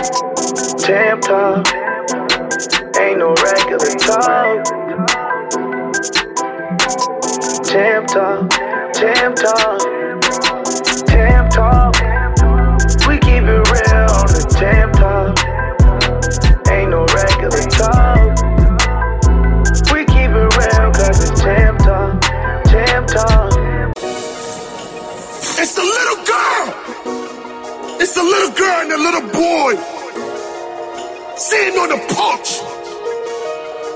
Tam talk, ain't no regular talk. Tam talk, tam talk, on the porch.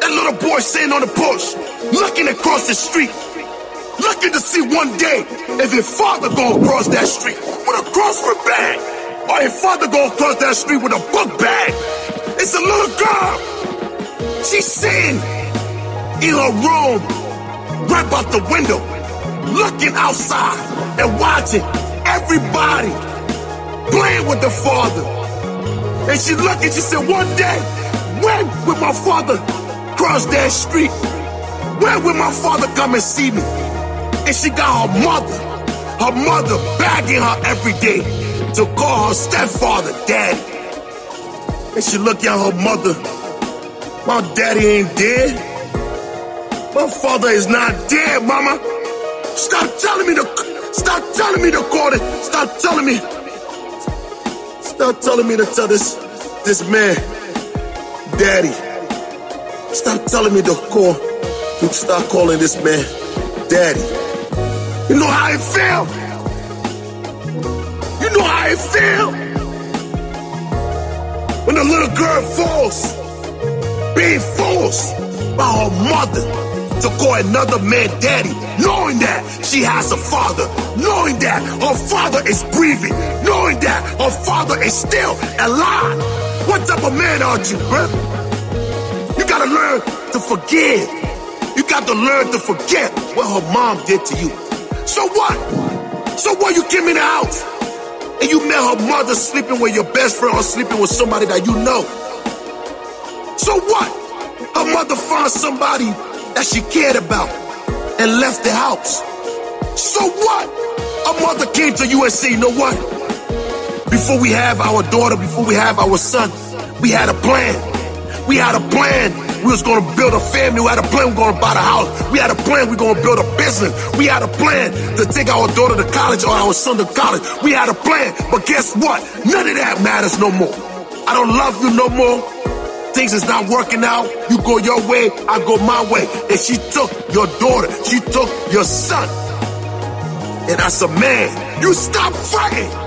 That little boy sitting on the porch, looking across the street, looking to see one day if his father gonna cross that street with a grocery bag, or his father gonna cross that street with a book bag. It's a little girl. She's sitting in her room, right out the window, looking outside and watching everybody playing with the father. And she looked and she said, one day, when will my father cross that street? When will my father come and see me? And she got her mother, her mother begging her every day to call her stepfather daddy. And she looked at her mother, my daddy ain't dead. My father is not dead, mama. Stop telling me to, stop telling me to call it. Stop telling me. Stop telling me to tell this, this man, daddy. Stop telling me to call, to stop calling this man, daddy. You know how I feel? You know how I feel? When the little girl falls, being forced by her mother to call another man daddy, knowing that she has a father, knowing that her father is breathing, knowing that her father is still alive. What type of man Aren't you, bruh? You gotta learn to forgive. You got to learn to forget what her mom did to you. So what? So what? You came in the house and you met her mother sleeping with your best friend or sleeping with somebody that you know. So what? Her mother found somebody that she cared about and left the house. So what? Her mother came to you and said, you know what? Before we have our daughter, before we have our son, we had a plan. We had a plan. We was gonna build a family. We had a plan. We are gonna buy the house. We had a plan. We gonna build a business. We had a plan to take our daughter to college or our son to college. We had a plan. But guess what? None of that matters no more. I don't love you no more. Things is not working out. You go your way, I go my way. And she took your daughter. She took your son. And as a man, you stop fighting.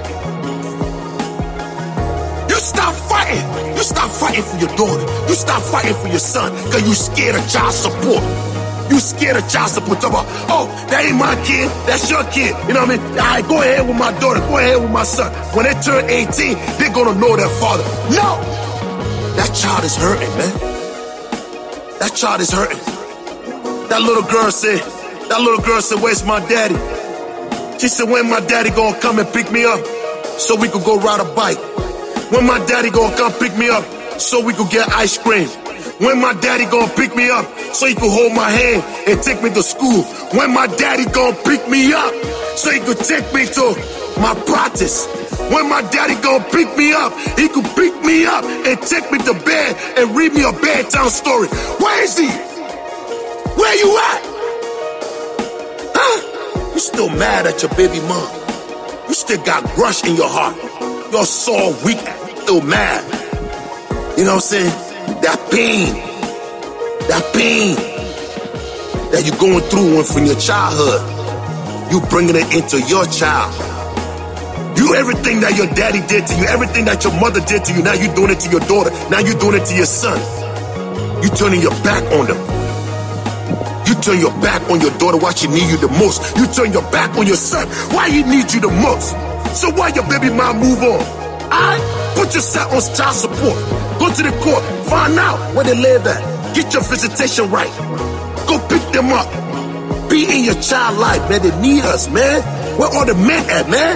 Stop fighting. You stop fighting for your daughter. You stop fighting for your son because you scared of child support. You scared of child support. Talk about, oh, that ain't my kid. That's your kid. You know what I mean? All right, go ahead with my daughter. Go ahead with my son. When they turn 18, they're going to know their father. No! That child is hurting, man. That child is hurting. That little girl said, that little girl said, where's my daddy? She said, when my daddy gonna come and pick me up so we could go ride a bike? When my daddy gonna come pick me up so we could get ice cream? When my daddy gonna pick me up so he could hold my hand and take me to school? When my daddy gonna pick me up so he could take me to my practice? When my daddy gonna pick me up, he could pick me up and take me to bed and read me a bedtime story. Where is he? Where you at? Huh? You still mad at your baby mom? You still got grudge in your heart. You're so weak, still mad. You know what I'm saying? That pain, that pain that you're going through from your childhood, you bringing it into your child. You everything that your daddy did to you, everything that your mother did to you, now you doing it to your daughter. Now you doing it to your son. You turning your back on them. You turn your back on your daughter while she need you the most. You turn your back on your son why he need you the most. So why your baby mom move on? I put yourself on child support. Go to the court. Find out where they live at. Get your visitation right. Go pick them up. Be in your child life, man. They need us, man. Where are the men at, man?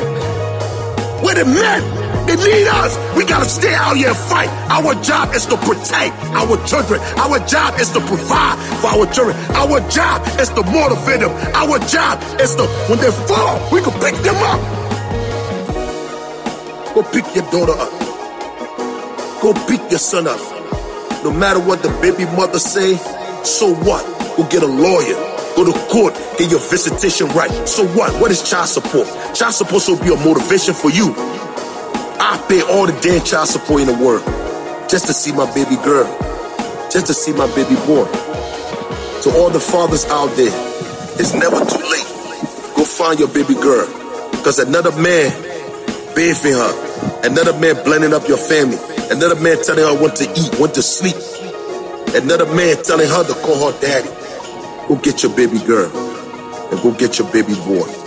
Where the men? They need us. We gotta stay out here and fight. Our job is to protect our children. Our job is to provide for our children. Our job is to motivate them. Our job is to, when they fall, we can pick them up. Go pick your daughter up. Go beat your son up. No matter what the baby mother say, so what? Go get a lawyer. Go to court, get your visitation right. So what? What is child support? Child support should be a motivation for you. I pay all the damn child support in the world just to see my baby girl, just to see my baby boy. To all the fathers out there, it's never too late. Go find your baby girl. Because another man bathing her, another man blending up your family, another man telling her what to eat, when to sleep, another man telling her to call her daddy. Go get your baby girl and go get your baby boy.